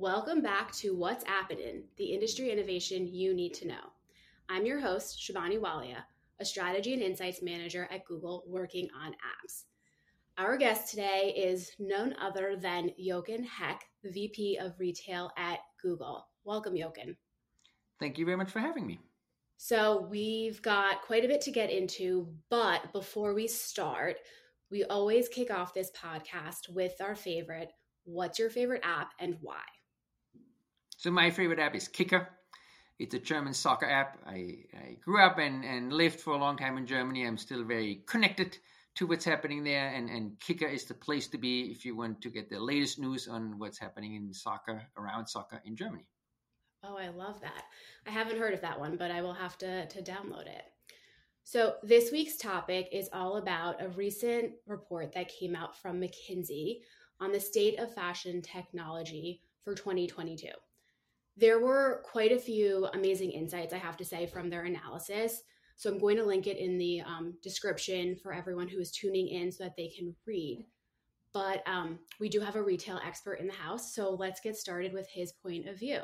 Welcome back to What's Appenin', the industry innovation you need to know. I'm your host, Shabani Walia, a strategy and insights manager at Google working on apps. Our guest today is none other than Jochen Heck, the VP of Retail at Google. Welcome, Jochen. Thank you very much for having me. So, we've got quite a bit to get into, but before we start, we always kick off this podcast with our favorite What's your favorite app and why? So, my favorite app is Kicker. It's a German soccer app. I, I grew up and, and lived for a long time in Germany. I'm still very connected to what's happening there, and, and Kicker is the place to be if you want to get the latest news on what's happening in soccer, around soccer in Germany. Oh, I love that. I haven't heard of that one, but I will have to, to download it. So, this week's topic is all about a recent report that came out from McKinsey on the state of fashion technology for 2022. There were quite a few amazing insights, I have to say, from their analysis. So, I'm going to link it in the um, description for everyone who is tuning in so that they can read. But um, we do have a retail expert in the house. So, let's get started with his point of view.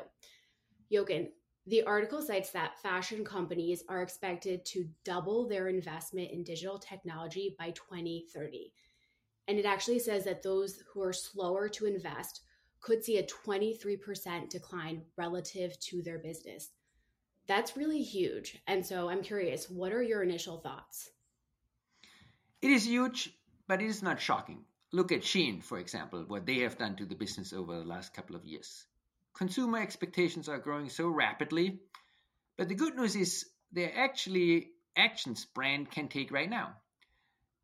Jochen, the article cites that fashion companies are expected to double their investment in digital technology by 2030. And it actually says that those who are slower to invest could see a 23% decline relative to their business. That's really huge. And so I'm curious, what are your initial thoughts? It is huge, but it is not shocking. Look at Shein, for example, what they have done to the business over the last couple of years consumer expectations are growing so rapidly. But the good news is there are actually actions brand can take right now.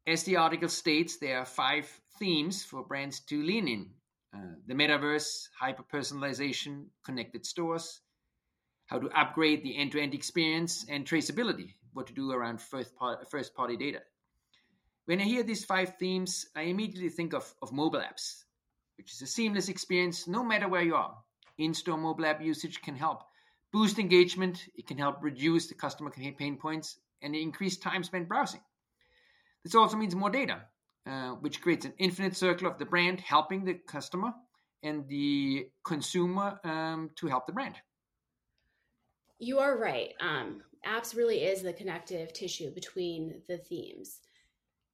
As the article states, there are five themes for brands to lean in uh, the metaverse, hyper personalization, connected stores, how to upgrade the end to end experience, and traceability, what to do around first, part, first party data. When I hear these five themes, I immediately think of, of mobile apps, which is a seamless experience no matter where you are in-store mobile app usage can help boost engagement, it can help reduce the customer pain points, and increase time spent browsing. This also means more data, uh, which creates an infinite circle of the brand helping the customer and the consumer um, to help the brand. You are right. Um, apps really is the connective tissue between the themes.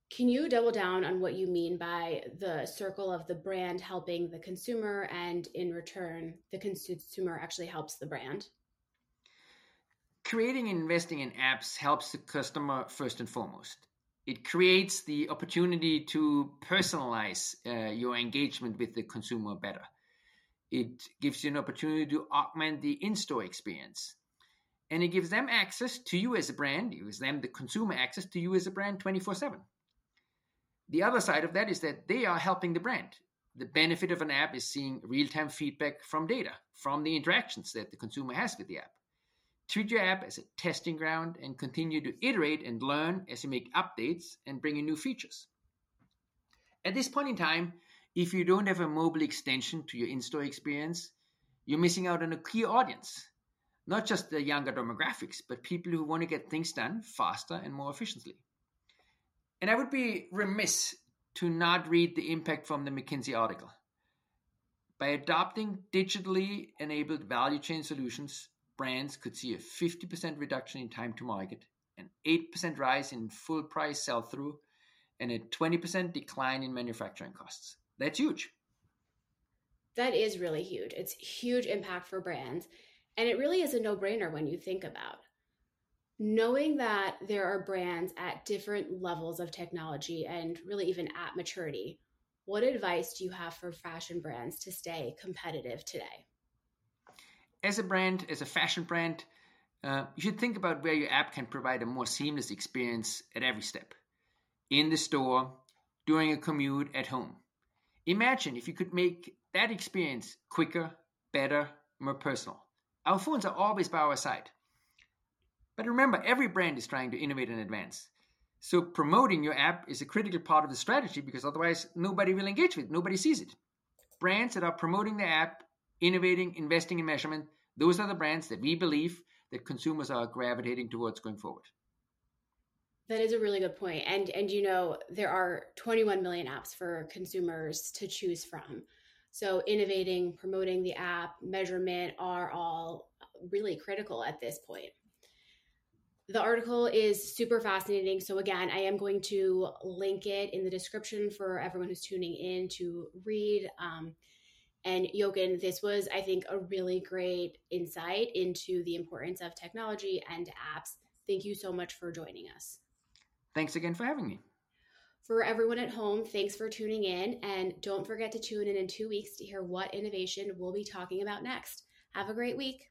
Can you double down on what you mean by the circle of the brand helping the consumer, and in return, the consumer actually helps the brand? Creating and investing in apps helps the customer first and foremost. It creates the opportunity to personalize uh, your engagement with the consumer better. It gives you an opportunity to augment the in store experience. And it gives them access to you as a brand, it gives them the consumer access to you as a brand 24 7. The other side of that is that they are helping the brand. The benefit of an app is seeing real time feedback from data, from the interactions that the consumer has with the app. Treat your app as a testing ground and continue to iterate and learn as you make updates and bring in new features. At this point in time, if you don't have a mobile extension to your in store experience, you're missing out on a key audience. Not just the younger demographics, but people who want to get things done faster and more efficiently. And I would be remiss to not read the impact from the McKinsey article. By adopting digitally enabled value chain solutions, brands could see a 50% reduction in time to market, an 8% rise in full price sell through, and a 20% decline in manufacturing costs. That's huge. That is really huge. It's huge impact for brands. And it really is a no brainer when you think about knowing that there are brands at different levels of technology and really even at maturity, what advice do you have for fashion brands to stay competitive today? As a brand, as a fashion brand, uh, you should think about where your app can provide a more seamless experience at every step in the store, during a commute, at home. Imagine if you could make that experience quicker, better, more personal. Our phones are always by our side. But remember, every brand is trying to innovate and advance. So promoting your app is a critical part of the strategy because otherwise nobody will engage with it, nobody sees it. Brands that are promoting the app, innovating, investing in measurement, those are the brands that we believe that consumers are gravitating towards going forward. That is a really good point. And and you know, there are 21 million apps for consumers to choose from. So, innovating, promoting the app, measurement are all really critical at this point. The article is super fascinating. So, again, I am going to link it in the description for everyone who's tuning in to read. Um, and Jochen, this was, I think, a really great insight into the importance of technology and apps. Thank you so much for joining us. Thanks again for having me. For everyone at home, thanks for tuning in. And don't forget to tune in in two weeks to hear what innovation we'll be talking about next. Have a great week.